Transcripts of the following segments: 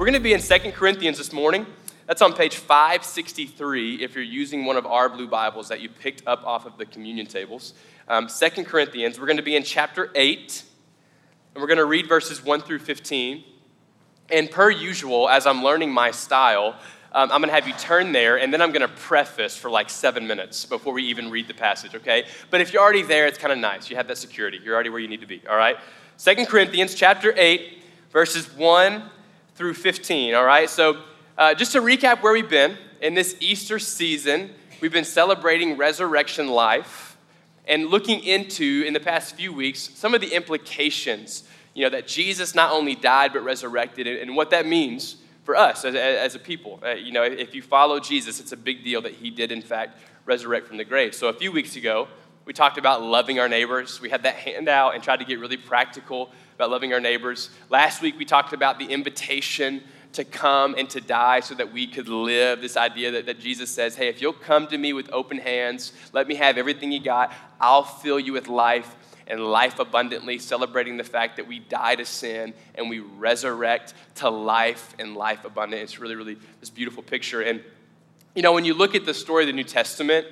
we're going to be in Second Corinthians this morning. That's on page 563 if you're using one of our blue Bibles that you picked up off of the communion tables. Um, 2 Corinthians, we're going to be in chapter 8, and we're going to read verses 1 through 15. And per usual, as I'm learning my style, um, I'm going to have you turn there, and then I'm going to preface for like seven minutes before we even read the passage, okay? But if you're already there, it's kind of nice. You have that security. You're already where you need to be, all right? Second Corinthians chapter 8, verses 1 through 15, all right? So uh, just to recap where we've been, in this Easter season, we've been celebrating resurrection life and looking into, in the past few weeks, some of the implications, you know, that Jesus not only died but resurrected and what that means for us as, as a people. Uh, you know, if you follow Jesus, it's a big deal that he did, in fact, resurrect from the grave. So a few weeks ago, we talked about loving our neighbors. We had that handout and tried to get really practical about loving our neighbors. Last week, we talked about the invitation to come and to die so that we could live. This idea that, that Jesus says, hey, if you'll come to me with open hands, let me have everything you got, I'll fill you with life and life abundantly, celebrating the fact that we die to sin and we resurrect to life and life abundant. It's really, really this beautiful picture. And, you know, when you look at the story of the New Testament,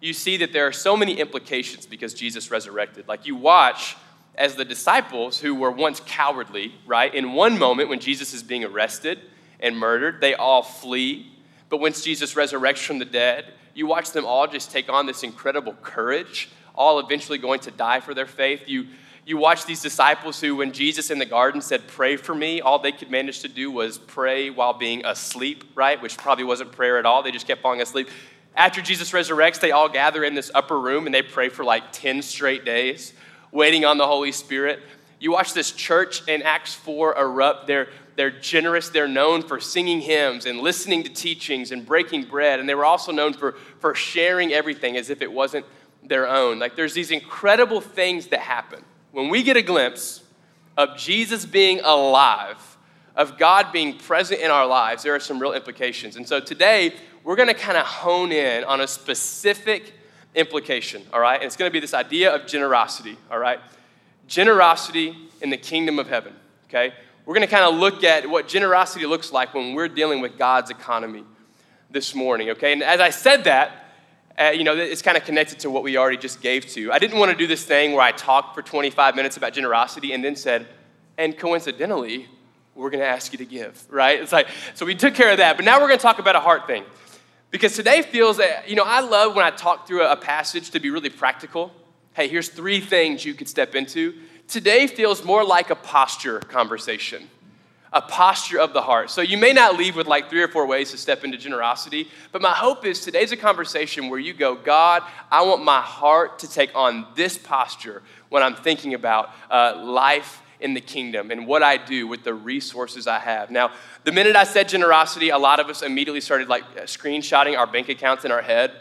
you see that there are so many implications because Jesus resurrected. Like you watch as the disciples who were once cowardly, right? In one moment when Jesus is being arrested and murdered, they all flee. But once Jesus resurrects from the dead, you watch them all just take on this incredible courage all eventually going to die for their faith. You, you watch these disciples who, when Jesus in the garden said, Pray for me, all they could manage to do was pray while being asleep, right? Which probably wasn't prayer at all. They just kept falling asleep. After Jesus resurrects, they all gather in this upper room and they pray for like 10 straight days, waiting on the Holy Spirit. You watch this church in Acts 4 erupt. They're, they're generous. They're known for singing hymns and listening to teachings and breaking bread. And they were also known for, for sharing everything as if it wasn't their own. Like there's these incredible things that happen. When we get a glimpse of Jesus being alive, of God being present in our lives, there are some real implications. And so today, we're gonna kind of hone in on a specific implication, all right? And it's gonna be this idea of generosity, all right? Generosity in the kingdom of heaven, okay? We're gonna kind of look at what generosity looks like when we're dealing with God's economy this morning, okay? And as I said that, uh, you know, it's kind of connected to what we already just gave to. I didn't want to do this thing where I talked for 25 minutes about generosity and then said, and coincidentally, we're going to ask you to give, right? It's like, so we took care of that, but now we're going to talk about a heart thing. Because today feels that, you know, I love when I talk through a passage to be really practical. Hey, here's three things you could step into. Today feels more like a posture conversation a posture of the heart. So you may not leave with like three or four ways to step into generosity, but my hope is today's a conversation where you go, God, I want my heart to take on this posture when I'm thinking about uh, life in the kingdom and what I do with the resources I have. Now, the minute I said generosity, a lot of us immediately started like uh, screenshotting our bank accounts in our head.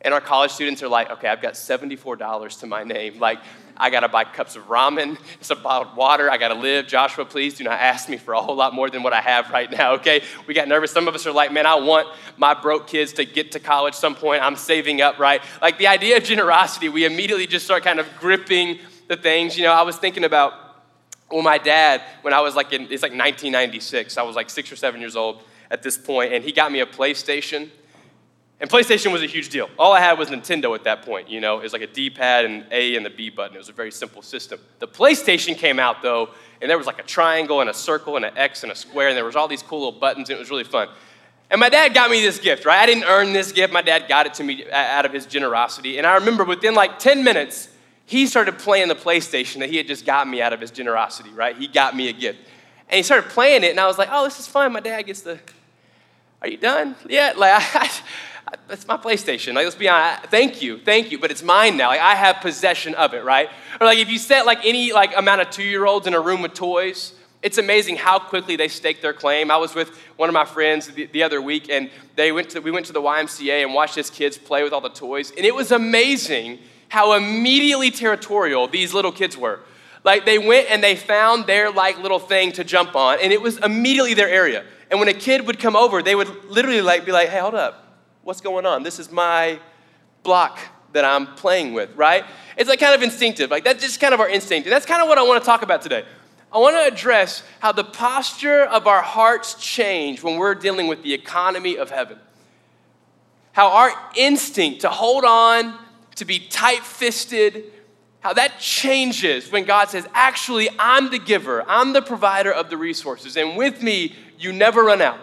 And our college students are like, okay, I've got $74 to my name. Like, I got to buy cups of ramen, some bottled water. I got to live. Joshua, please do not ask me for a whole lot more than what I have right now, okay? We got nervous. Some of us are like, man, I want my broke kids to get to college some point. I'm saving up, right? Like the idea of generosity, we immediately just start kind of gripping the things. You know, I was thinking about, well, my dad, when I was like in, it's like 1996, I was like six or seven years old at this point, and he got me a PlayStation. And PlayStation was a huge deal. All I had was Nintendo at that point, you know. It was like a D-pad and A and the B button. It was a very simple system. The PlayStation came out though, and there was like a triangle and a circle and an X and a square, and there was all these cool little buttons, and it was really fun. And my dad got me this gift, right? I didn't earn this gift. My dad got it to me out of his generosity. And I remember within like 10 minutes, he started playing the PlayStation that he had just got me out of his generosity, right? He got me a gift. And he started playing it, and I was like, oh, this is fun. My dad gets the, are you done? Yeah, like, that's my PlayStation. Like, let's be honest. Thank you, thank you, but it's mine now. Like, I have possession of it, right? Or like, if you set like any like amount of two-year-olds in a room with toys, it's amazing how quickly they stake their claim. I was with one of my friends the, the other week, and they went to, we went to the YMCA and watched his kids play with all the toys, and it was amazing how immediately territorial these little kids were. Like they went and they found their like little thing to jump on, and it was immediately their area. And when a kid would come over, they would literally like be like, "Hey, hold up, what's going on? This is my block that I'm playing with, right? It's like kind of instinctive. Like that's just kind of our instinct. And that's kind of what I want to talk about today. I want to address how the posture of our hearts change when we're dealing with the economy of heaven. How our instinct to hold on, to be tight fisted, how that changes when God says, Actually, I'm the giver, I'm the provider of the resources, and with me, you never run out.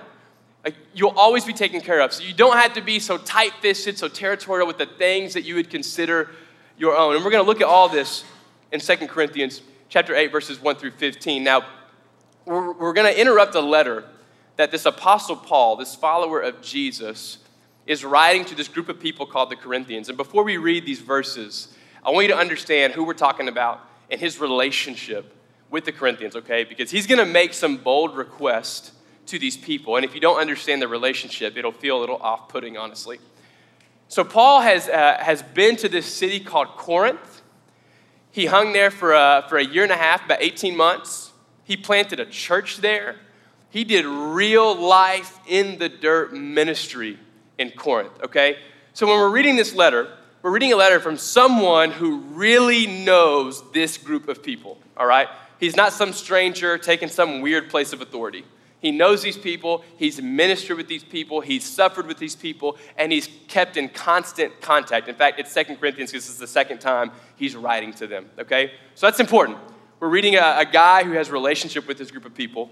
Like, you'll always be taken care of. So you don't have to be so tight fisted, so territorial with the things that you would consider your own. And we're going to look at all this in 2 Corinthians chapter 8, verses 1 through 15. Now, we're, we're going to interrupt a letter that this apostle Paul, this follower of Jesus, is writing to this group of people called the Corinthians. And before we read these verses, I want you to understand who we're talking about and his relationship with the Corinthians, okay? Because he's going to make some bold requests to these people. And if you don't understand the relationship, it'll feel a little off putting, honestly. So, Paul has, uh, has been to this city called Corinth. He hung there for a, for a year and a half, about 18 months. He planted a church there. He did real life in the dirt ministry in Corinth, okay? So, when we're reading this letter, we're reading a letter from someone who really knows this group of people, all right? He's not some stranger taking some weird place of authority. He knows these people, he's ministered with these people, he's suffered with these people, and he's kept in constant contact. In fact, it's Second Corinthians, because this is the second time he's writing to them, okay? So that's important. We're reading a, a guy who has relationship with this group of people.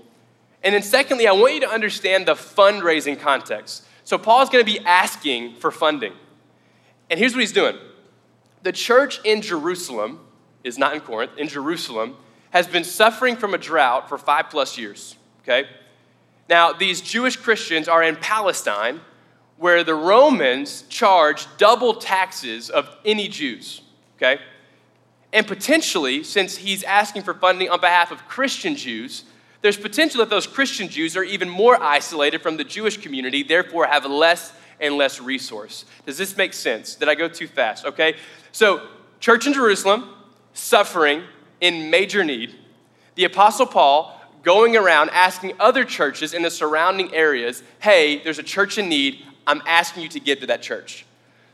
And then, secondly, I want you to understand the fundraising context. So, Paul's going to be asking for funding. And here's what he's doing the church in Jerusalem is not in Corinth, in Jerusalem, has been suffering from a drought for five plus years, okay? Now, these Jewish Christians are in Palestine where the Romans charge double taxes of any Jews, okay? And potentially, since he's asking for funding on behalf of Christian Jews, there's potential that those Christian Jews are even more isolated from the Jewish community, therefore have less and less resource. Does this make sense? Did I go too fast? Okay? So, church in Jerusalem, suffering in major need. The Apostle Paul going around asking other churches in the surrounding areas, hey, there's a church in need. I'm asking you to give to that church.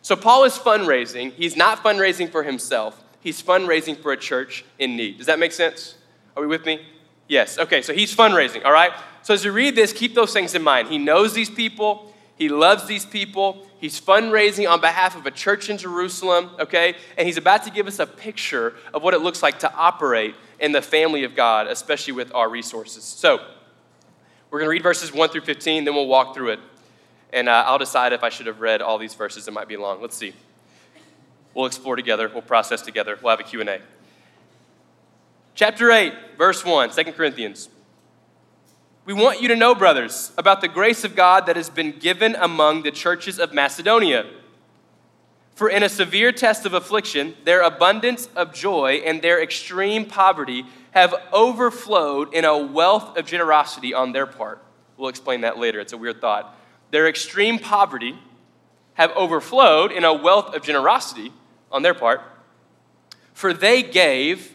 So Paul is fundraising. He's not fundraising for himself, he's fundraising for a church in need. Does that make sense? Are we with me? Yes. Okay, so he's fundraising, all right? So as you read this, keep those things in mind. He knows these people, he loves these people, he's fundraising on behalf of a church in Jerusalem, okay? And he's about to give us a picture of what it looks like to operate in the family of God, especially with our resources. So, we're going to read verses 1 through 15, then we'll walk through it. And uh, I'll decide if I should have read all these verses. It might be long. Let's see. We'll explore together. We'll process together. We'll have a Q&A. Chapter 8, verse 1, 2 Corinthians. We want you to know, brothers, about the grace of God that has been given among the churches of Macedonia. For in a severe test of affliction, their abundance of joy and their extreme poverty have overflowed in a wealth of generosity on their part. We'll explain that later. It's a weird thought. Their extreme poverty have overflowed in a wealth of generosity on their part. For they gave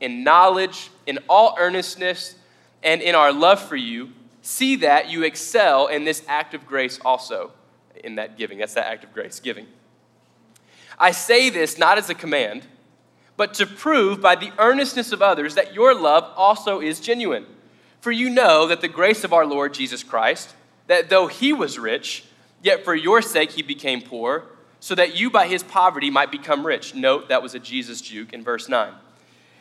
in knowledge, in all earnestness, and in our love for you, see that you excel in this act of grace also, in that giving. That's that act of grace, giving. I say this not as a command, but to prove by the earnestness of others that your love also is genuine. For you know that the grace of our Lord Jesus Christ, that though he was rich, yet for your sake he became poor, so that you by his poverty might become rich. Note that was a Jesus juke in verse 9.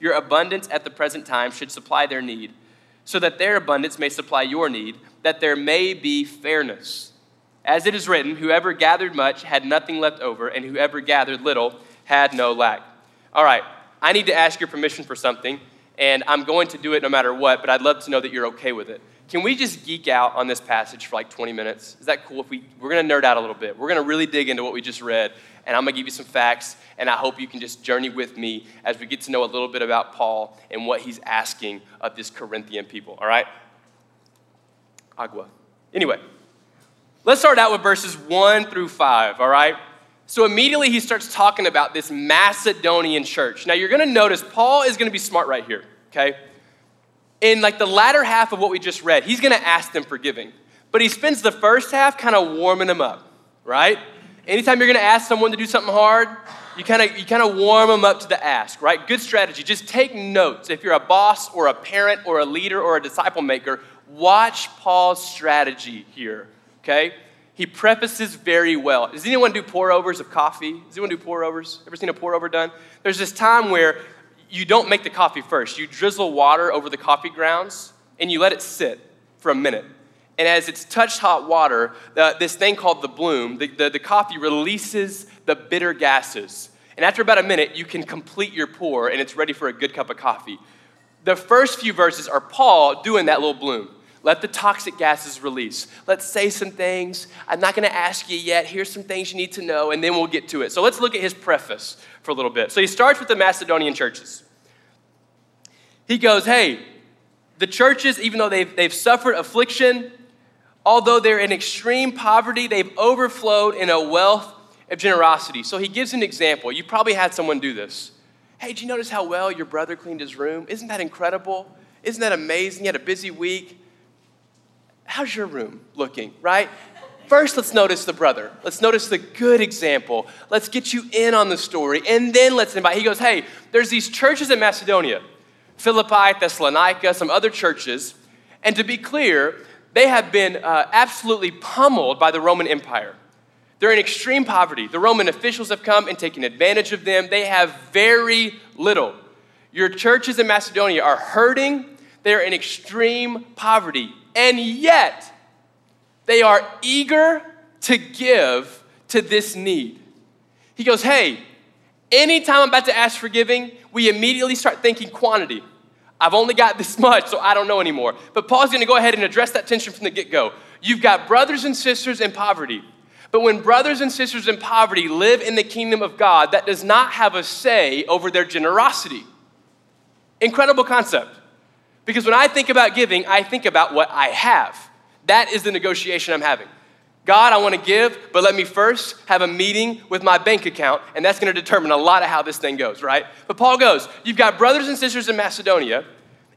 your abundance at the present time should supply their need, so that their abundance may supply your need, that there may be fairness. As it is written, whoever gathered much had nothing left over, and whoever gathered little had no lack. All right, I need to ask your permission for something, and I'm going to do it no matter what, but I'd love to know that you're okay with it. Can we just geek out on this passage for like 20 minutes? Is that cool? If we, we're going to nerd out a little bit. We're going to really dig into what we just read, and I'm going to give you some facts, and I hope you can just journey with me as we get to know a little bit about Paul and what he's asking of this Corinthian people, all right? Agua. Anyway, let's start out with verses 1 through 5, all right? So immediately he starts talking about this Macedonian church. Now you're going to notice Paul is going to be smart right here, okay? In like the latter half of what we just read, he's going to ask them for giving. But he spends the first half kind of warming them up, right? Anytime you're going to ask someone to do something hard, you kind of you kind of warm them up to the ask, right? Good strategy. Just take notes. If you're a boss or a parent or a leader or a disciple maker, watch Paul's strategy here, okay? He prefaces very well. Does anyone do pour overs of coffee? Does anyone do pour overs? Ever seen a pour over done? There's this time where you don't make the coffee first. You drizzle water over the coffee grounds and you let it sit for a minute. And as it's touched hot water, the, this thing called the bloom, the, the, the coffee releases the bitter gases. And after about a minute, you can complete your pour and it's ready for a good cup of coffee. The first few verses are Paul doing that little bloom. Let the toxic gases release. Let's say some things. I'm not going to ask you yet. Here's some things you need to know, and then we'll get to it. So let's look at his preface for a little bit. So he starts with the Macedonian churches. He goes, Hey, the churches, even though they've, they've suffered affliction, although they're in extreme poverty, they've overflowed in a wealth of generosity. So he gives an example. You probably had someone do this. Hey, did you notice how well your brother cleaned his room? Isn't that incredible? Isn't that amazing? You had a busy week how's your room looking, right? First, let's notice the brother. Let's notice the good example. Let's get you in on the story. And then let's invite. He goes, hey, there's these churches in Macedonia, Philippi, Thessalonica, some other churches. And to be clear, they have been uh, absolutely pummeled by the Roman Empire. They're in extreme poverty. The Roman officials have come and taken advantage of them. They have very little. Your churches in Macedonia are hurting. They're in extreme poverty and yet they are eager to give to this need. He goes, Hey, anytime I'm about to ask for giving, we immediately start thinking quantity. I've only got this much, so I don't know anymore. But Paul's gonna go ahead and address that tension from the get go. You've got brothers and sisters in poverty. But when brothers and sisters in poverty live in the kingdom of God, that does not have a say over their generosity. Incredible concept. Because when I think about giving, I think about what I have. That is the negotiation I'm having. God, I want to give, but let me first have a meeting with my bank account, and that's going to determine a lot of how this thing goes, right? But Paul goes, You've got brothers and sisters in Macedonia,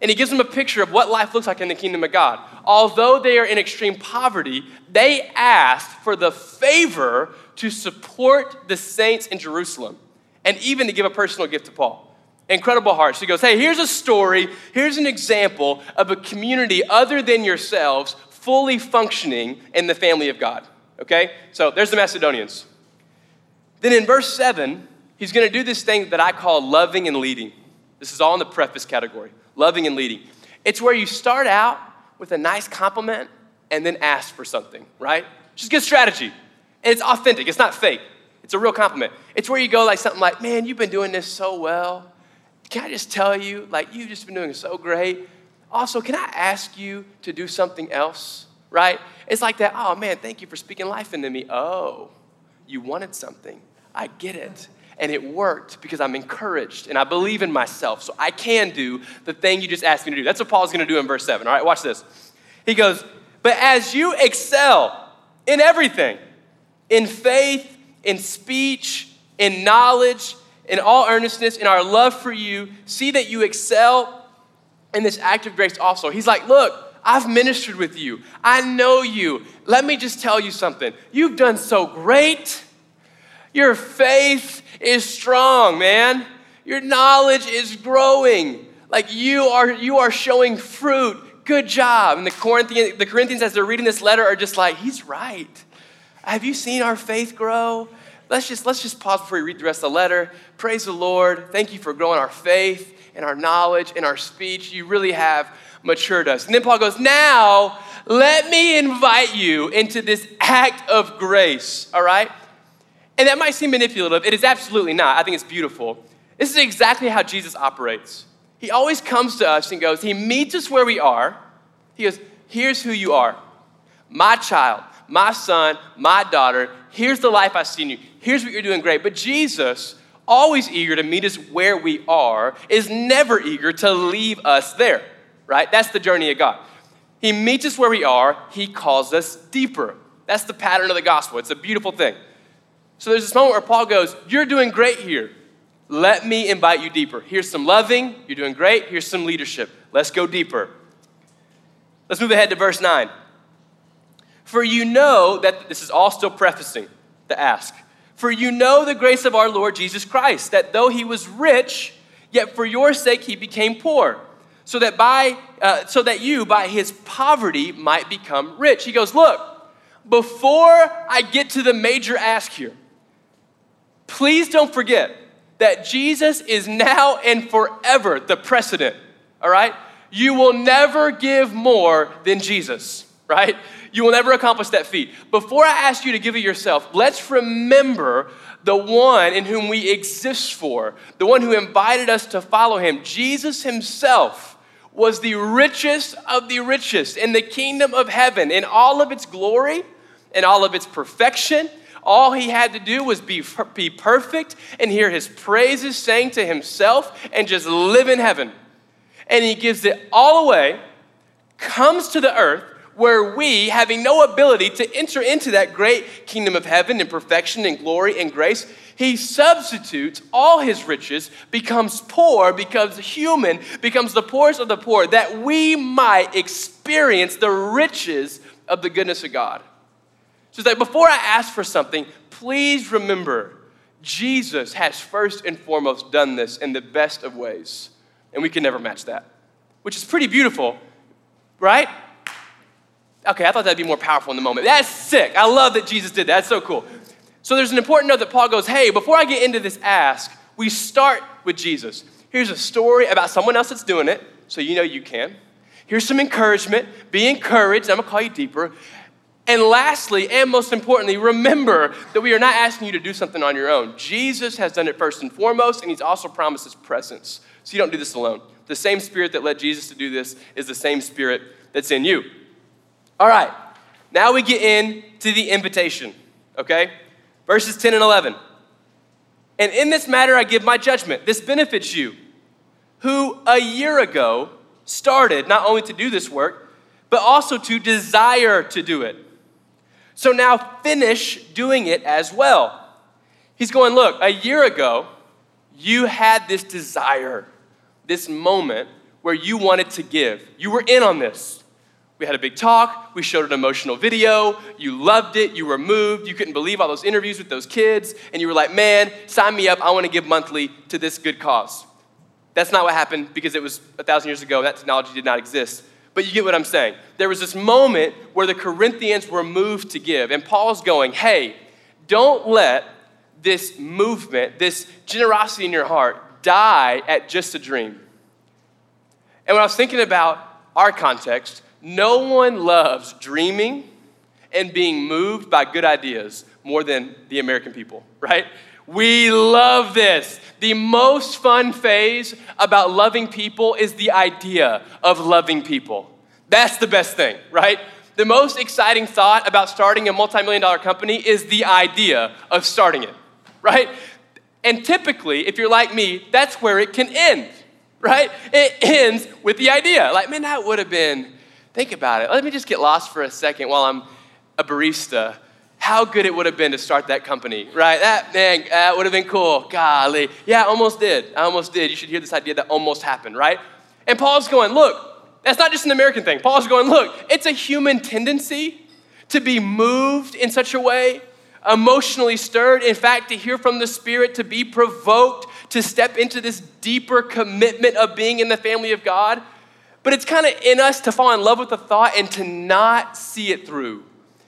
and he gives them a picture of what life looks like in the kingdom of God. Although they are in extreme poverty, they asked for the favor to support the saints in Jerusalem and even to give a personal gift to Paul. Incredible heart. She goes, Hey, here's a story, here's an example of a community other than yourselves fully functioning in the family of God. Okay? So there's the Macedonians. Then in verse 7, he's going to do this thing that I call loving and leading. This is all in the preface category loving and leading. It's where you start out with a nice compliment and then ask for something, right? Just good strategy. And it's authentic, it's not fake. It's a real compliment. It's where you go like something like, man, you've been doing this so well. Can I just tell you, like, you've just been doing so great. Also, can I ask you to do something else? Right? It's like that, oh man, thank you for speaking life into me. Oh, you wanted something. I get it. And it worked because I'm encouraged and I believe in myself. So I can do the thing you just asked me to do. That's what Paul's gonna do in verse 7. All right, watch this. He goes, But as you excel in everything, in faith, in speech, in knowledge, in all earnestness, in our love for you, see that you excel in this act of grace also. He's like, Look, I've ministered with you. I know you. Let me just tell you something. You've done so great. Your faith is strong, man. Your knowledge is growing. Like you are you are showing fruit. Good job. And the Corinthians, the Corinthians as they're reading this letter are just like, he's right. Have you seen our faith grow? let's just let's just pause before we read the rest of the letter. Praise the Lord. Thank you for growing our faith and our knowledge and our speech. You really have matured us. And then Paul goes, Now let me invite you into this act of grace, all right? And that might seem manipulative. It is absolutely not. I think it's beautiful. This is exactly how Jesus operates. He always comes to us and goes, He meets us where we are. He goes, Here's who you are my child, my son, my daughter. Here's the life I see in you. Here's what you're doing great. But Jesus, always eager to meet us where we are, is never eager to leave us there, right? That's the journey of God. He meets us where we are, He calls us deeper. That's the pattern of the gospel. It's a beautiful thing. So there's this moment where Paul goes, You're doing great here. Let me invite you deeper. Here's some loving. You're doing great. Here's some leadership. Let's go deeper. Let's move ahead to verse 9. For you know that this is all still prefacing the ask. For you know the grace of our Lord Jesus Christ, that though he was rich, yet for your sake he became poor, so that by uh, so that you by his poverty might become rich. He goes, look, before I get to the major ask here, please don't forget that Jesus is now and forever the precedent. All right, you will never give more than Jesus. Right? You will never accomplish that feat. Before I ask you to give it yourself, let's remember the one in whom we exist for, the one who invited us to follow him. Jesus himself was the richest of the richest in the kingdom of heaven in all of its glory and all of its perfection. All he had to do was be, be perfect and hear his praises saying to himself and just live in heaven. And he gives it all away, comes to the earth, where we, having no ability to enter into that great kingdom of heaven in perfection and glory and grace, he substitutes all his riches, becomes poor, becomes human, becomes the poorest of the poor, that we might experience the riches of the goodness of God. So that before I ask for something, please remember Jesus has first and foremost done this in the best of ways, and we can never match that, which is pretty beautiful, right? Okay, I thought that'd be more powerful in the moment. That's sick. I love that Jesus did that. That's so cool. So there's an important note that Paul goes, hey, before I get into this ask, we start with Jesus. Here's a story about someone else that's doing it, so you know you can. Here's some encouragement. Be encouraged. I'm gonna call you deeper. And lastly, and most importantly, remember that we are not asking you to do something on your own. Jesus has done it first and foremost, and he's also promised his presence. So you don't do this alone. The same spirit that led Jesus to do this is the same spirit that's in you. All right, now we get into the invitation, okay? Verses 10 and 11. And in this matter, I give my judgment. This benefits you, who a year ago started not only to do this work, but also to desire to do it. So now finish doing it as well. He's going, Look, a year ago, you had this desire, this moment where you wanted to give. You were in on this. We had a big talk. We showed an emotional video. You loved it. You were moved. You couldn't believe all those interviews with those kids. And you were like, man, sign me up. I want to give monthly to this good cause. That's not what happened because it was a thousand years ago. That technology did not exist. But you get what I'm saying. There was this moment where the Corinthians were moved to give. And Paul's going, hey, don't let this movement, this generosity in your heart, die at just a dream. And when I was thinking about our context, no one loves dreaming and being moved by good ideas more than the American people, right? We love this. The most fun phase about loving people is the idea of loving people. That's the best thing, right? The most exciting thought about starting a multi million dollar company is the idea of starting it, right? And typically, if you're like me, that's where it can end, right? It ends with the idea. Like, man, that would have been Think about it. Let me just get lost for a second while I'm a barista. How good it would have been to start that company, right? That, man, that would have been cool. Golly. Yeah, I almost did. I almost did. You should hear this idea that almost happened, right? And Paul's going, look, that's not just an American thing. Paul's going, look, it's a human tendency to be moved in such a way, emotionally stirred. In fact, to hear from the Spirit, to be provoked, to step into this deeper commitment of being in the family of God. But it's kind of in us to fall in love with the thought and to not see it through.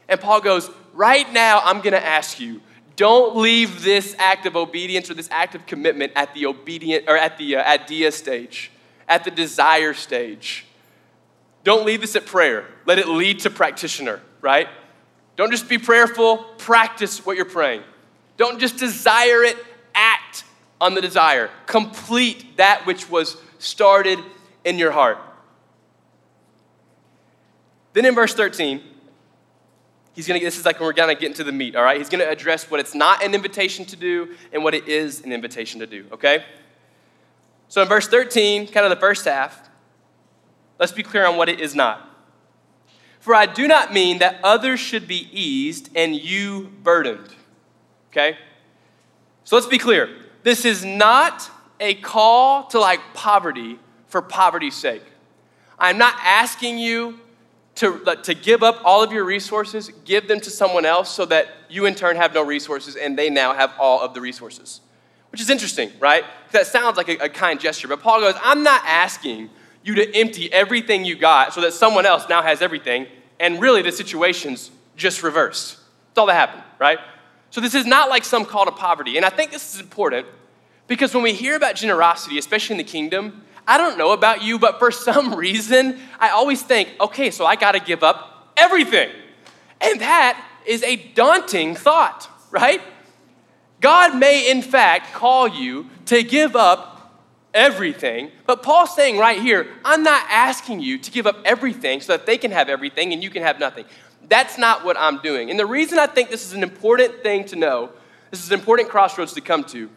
And Paul goes, Right now, I'm going to ask you, don't leave this act of obedience or this act of commitment at the obedient or at the uh, dia stage, at the desire stage. don't leave this at prayer. Let it lead to practitioner, right? Don't just be prayerful, practice what you're praying. Don't just desire it, act on the desire. Complete that which was started in your heart. Then in verse 13, he's gonna, this is like when we're gonna get into the meat, all right? He's gonna address what it's not an invitation to do and what it is an invitation to do, okay? So in verse 13, kind of the first half, let's be clear on what it is not. For I do not mean that others should be eased and you burdened. Okay? So let's be clear. This is not a call to like poverty for poverty's sake. I'm not asking you to, to give up all of your resources, give them to someone else so that you in turn have no resources and they now have all of the resources. Which is interesting, right? That sounds like a, a kind gesture. But Paul goes, I'm not asking you to empty everything you got so that someone else now has everything. And really, the situation's just reversed. That's all that happened, right? So, this is not like some call to poverty. And I think this is important because when we hear about generosity, especially in the kingdom, I don't know about you, but for some reason, I always think, okay, so I gotta give up everything. And that is a daunting thought, right? God may, in fact, call you to give up everything. But Paul's saying right here, I'm not asking you to give up everything so that they can have everything and you can have nothing. That's not what I'm doing. And the reason I think this is an important thing to know, this is an important crossroads to come to,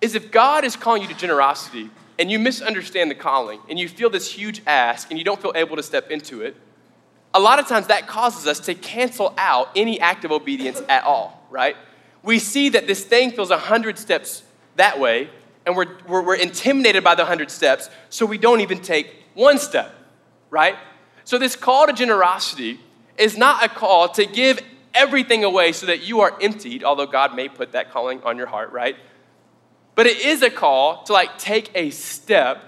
is if God is calling you to generosity and you misunderstand the calling and you feel this huge ask and you don't feel able to step into it, a lot of times that causes us to cancel out any act of obedience at all, right? We see that this thing feels a hundred steps that way, and we're, we're, we're intimidated by the 100 steps, so we don't even take one step, right? So, this call to generosity is not a call to give everything away so that you are emptied, although God may put that calling on your heart, right? But it is a call to like take a step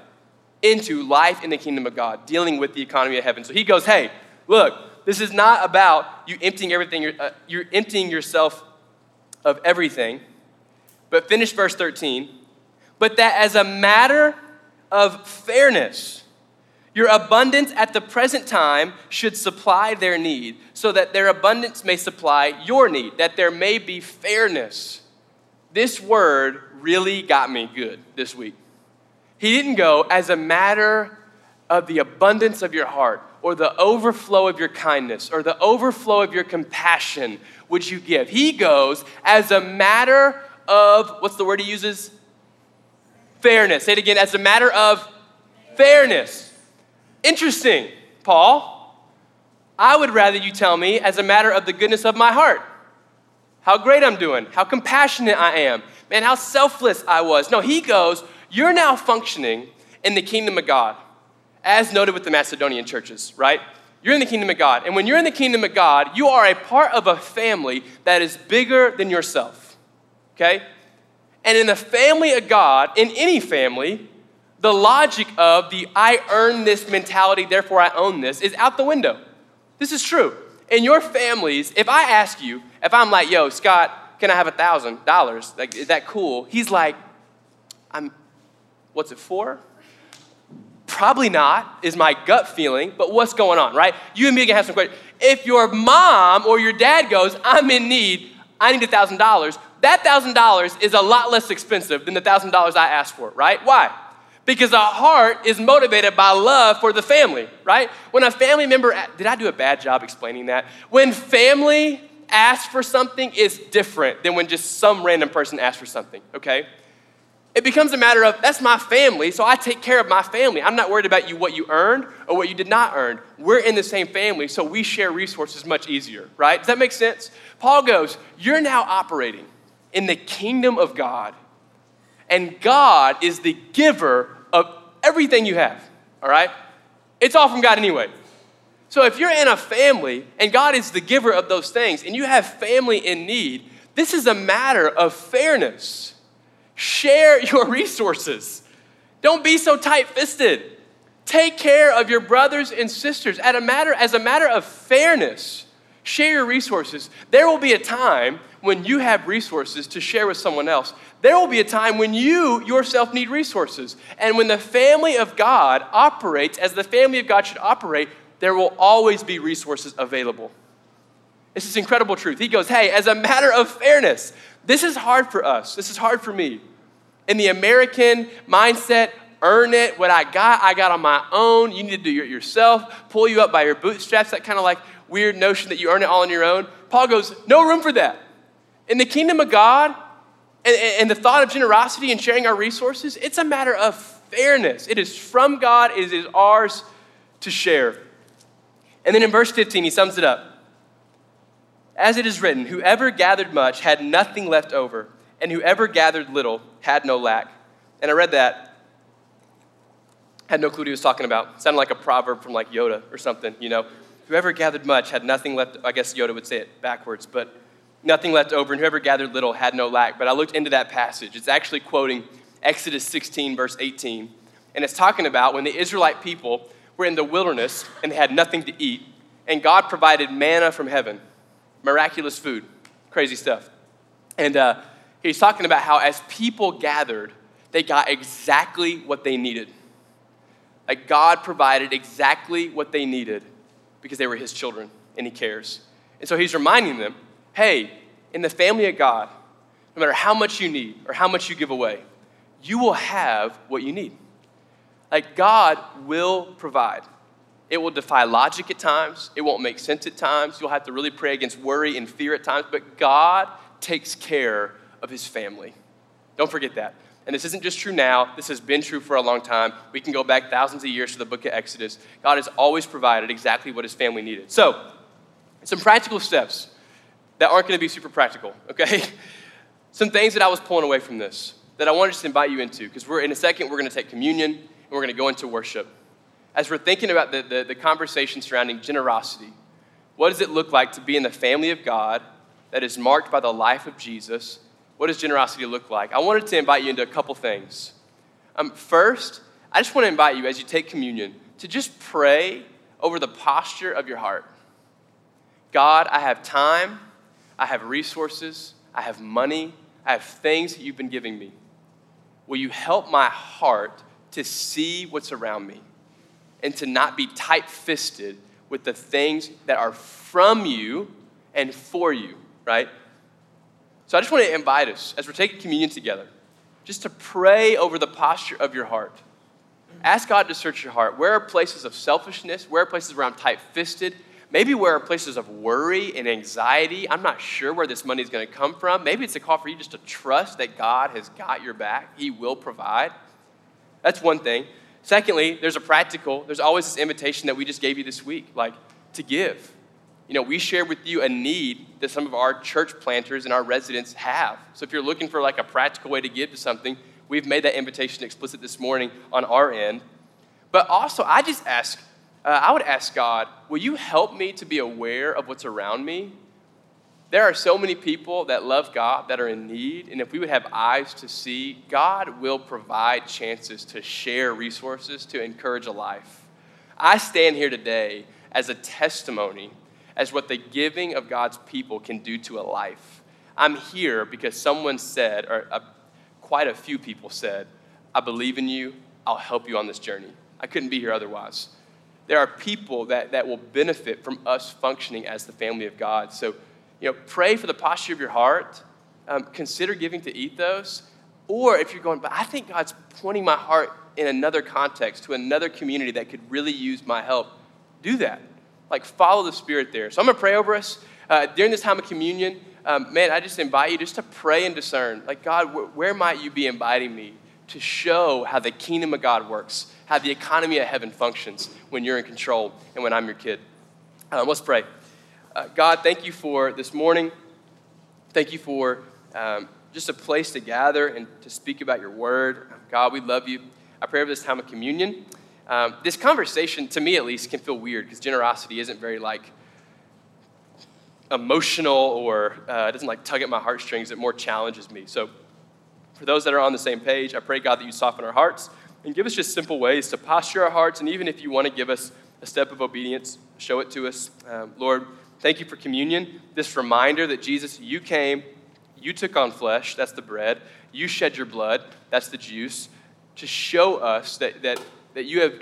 into life in the kingdom of God, dealing with the economy of heaven. So he goes, hey, look, this is not about you emptying everything, you're, uh, you're emptying yourself of everything. But finish verse 13 but that as a matter of fairness, your abundance at the present time should supply their need, so that their abundance may supply your need, that there may be fairness. This word really got me good this week. He didn't go as a matter of the abundance of your heart, or the overflow of your kindness, or the overflow of your compassion would you give. He goes as a matter of, what's the word he uses? fairness. Say it again, as a matter of fairness. Interesting, Paul. I would rather you tell me as a matter of the goodness of my heart. How great I'm doing, how compassionate I am, man, how selfless I was. No, he goes, You're now functioning in the kingdom of God, as noted with the Macedonian churches, right? You're in the kingdom of God. And when you're in the kingdom of God, you are a part of a family that is bigger than yourself, okay? And in the family of God, in any family, the logic of the I earn this mentality, therefore I own this, is out the window. This is true. In your families, if I ask you, if I'm like, yo, Scott, can I have a thousand dollars? Like, is that cool? He's like, I'm, what's it for? Probably not, is my gut feeling, but what's going on, right? You and me can have some questions. If your mom or your dad goes, I'm in need, I need a thousand dollars, that $1,000 is a lot less expensive than the $1,000 I asked for, right? Why? Because a heart is motivated by love for the family, right? When a family member, did I do a bad job explaining that? When family asks for something, is different than when just some random person asks for something, okay? It becomes a matter of that's my family, so I take care of my family. I'm not worried about you what you earned or what you did not earn. We're in the same family, so we share resources much easier, right? Does that make sense? Paul goes, You're now operating in the kingdom of God. And God is the giver of everything you have, all right? It's all from God anyway. So if you're in a family and God is the giver of those things and you have family in need, this is a matter of fairness. Share your resources. Don't be so tight-fisted. Take care of your brothers and sisters at a matter as a matter of fairness. Share your resources. There will be a time when you have resources to share with someone else, there will be a time when you yourself need resources. And when the family of God operates as the family of God should operate, there will always be resources available. This is incredible truth. He goes, Hey, as a matter of fairness, this is hard for us. This is hard for me. In the American mindset, earn it. What I got, I got on my own. You need to do it yourself. Pull you up by your bootstraps. That kind of like weird notion that you earn it all on your own. Paul goes, No room for that. In the kingdom of God and, and the thought of generosity and sharing our resources, it's a matter of fairness. It is from God, it is ours to share. And then in verse 15, he sums it up. As it is written, whoever gathered much had nothing left over, and whoever gathered little had no lack. And I read that, had no clue what he was talking about. It sounded like a proverb from like Yoda or something, you know. Whoever gathered much had nothing left, I guess Yoda would say it backwards, but nothing left over, and whoever gathered little had no lack. But I looked into that passage. It's actually quoting Exodus 16, verse 18. And it's talking about when the Israelite people were in the wilderness and they had nothing to eat, and God provided manna from heaven miraculous food, crazy stuff. And uh, he's talking about how as people gathered, they got exactly what they needed. Like God provided exactly what they needed because they were his children and he cares. And so he's reminding them hey, in the family of God, no matter how much you need or how much you give away, you will have what you need. Like God will provide. It will defy logic at times. It won't make sense at times. You'll have to really pray against worry and fear at times, but God takes care of his family. Don't forget that. And this isn't just true now, this has been true for a long time. We can go back thousands of years to the book of Exodus. God has always provided exactly what his family needed. So, some practical steps that aren't going to be super practical, okay? Some things that I was pulling away from this that I wanted to just invite you into, because we're in a second, we're going to take communion and we're going to go into worship as we're thinking about the, the, the, conversation surrounding generosity, what does it look like to be in the family of God that is marked by the life of Jesus? What does generosity look like? I wanted to invite you into a couple things. Um, first, I just want to invite you as you take communion to just pray over the posture of your heart. God, I have time, I have resources, I have money, I have things that you've been giving me. Will you help my heart to see what's around me? and to not be tight fisted with the things that are from you and for you, right? So I just want to invite us as we're taking communion together, just to pray over the posture of your heart. Ask God to search your heart. Where are places of selfishness? Where are places where I'm tight fisted? Maybe where are places of worry and anxiety? I'm not sure where this money is going to come from. Maybe it's a call for you just to trust that God has got your back, He will provide. That's one thing. Secondly, there's a practical, there's always this invitation that we just gave you this week, like to give. You know, we shared with you a need that some of our church planters and our residents have. So if you're looking for like a practical way to give to something, we've made that invitation explicit this morning on our end. But also, I just ask, uh, I would ask God, will you help me to be aware of what's around me there are so many people that love God that are in need, and if we would have eyes to see, God will provide chances to share resources to encourage a life. I stand here today as a testimony as what the giving of God's people can do to a life. I'm here because someone said, or a, quite a few people said, I believe in you, I'll help you on this journey. I couldn't be here otherwise. There are people that, that will benefit from us functioning as the family of God. So you know, pray for the posture of your heart. Um, consider giving to Ethos. Or if you're going, but I think God's pointing my heart in another context to another community that could really use my help, do that. Like follow the Spirit there. So I'm going to pray over us uh, during this time of communion. Um, man, I just invite you just to pray and discern. Like, God, wh- where might you be inviting me to show how the kingdom of God works, how the economy of heaven functions when you're in control and when I'm your kid? Um, let's pray. Uh, God, thank you for this morning. Thank you for um, just a place to gather and to speak about your word. God, we love you. I pray for this time of communion. Um, this conversation, to me at least, can feel weird because generosity isn't very like emotional or uh, it doesn't like tug at my heartstrings. It more challenges me. So, for those that are on the same page, I pray, God, that you soften our hearts and give us just simple ways to posture our hearts. And even if you want to give us a step of obedience, show it to us. Um, Lord, Thank you for communion, this reminder that Jesus, you came You took on flesh, that's the bread. You shed your blood, that's the juice, to show us that, that, that you have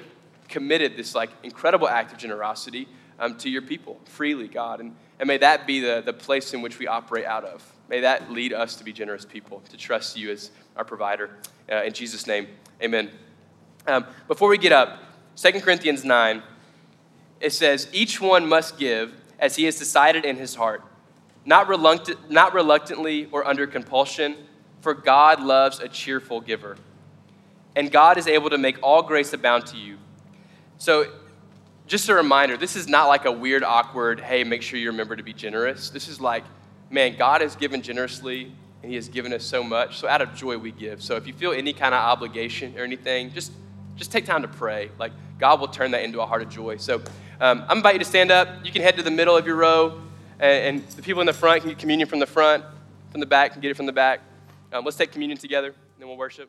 committed this like incredible act of generosity um, to your people freely, God. And, and may that be the, the place in which we operate out of. May that lead us to be generous people, to trust you as our provider. Uh, in Jesus' name, amen. Um, before we get up, 2 Corinthians 9, it says, Each one must give as he has decided in his heart, not, not reluctantly or under compulsion, for God loves a cheerful giver. And God is able to make all grace abound to you. So, just a reminder this is not like a weird, awkward, hey, make sure you remember to be generous. This is like, man, God has given generously and He has given us so much. So, out of joy, we give. So, if you feel any kind of obligation or anything, just just take time to pray. Like, God will turn that into a heart of joy. So, um, I'm invite you to stand up. You can head to the middle of your row, and, and, the people in the front can get communion from the front, from the back can get it from the back. Um, let's take communion together, and then we'll worship.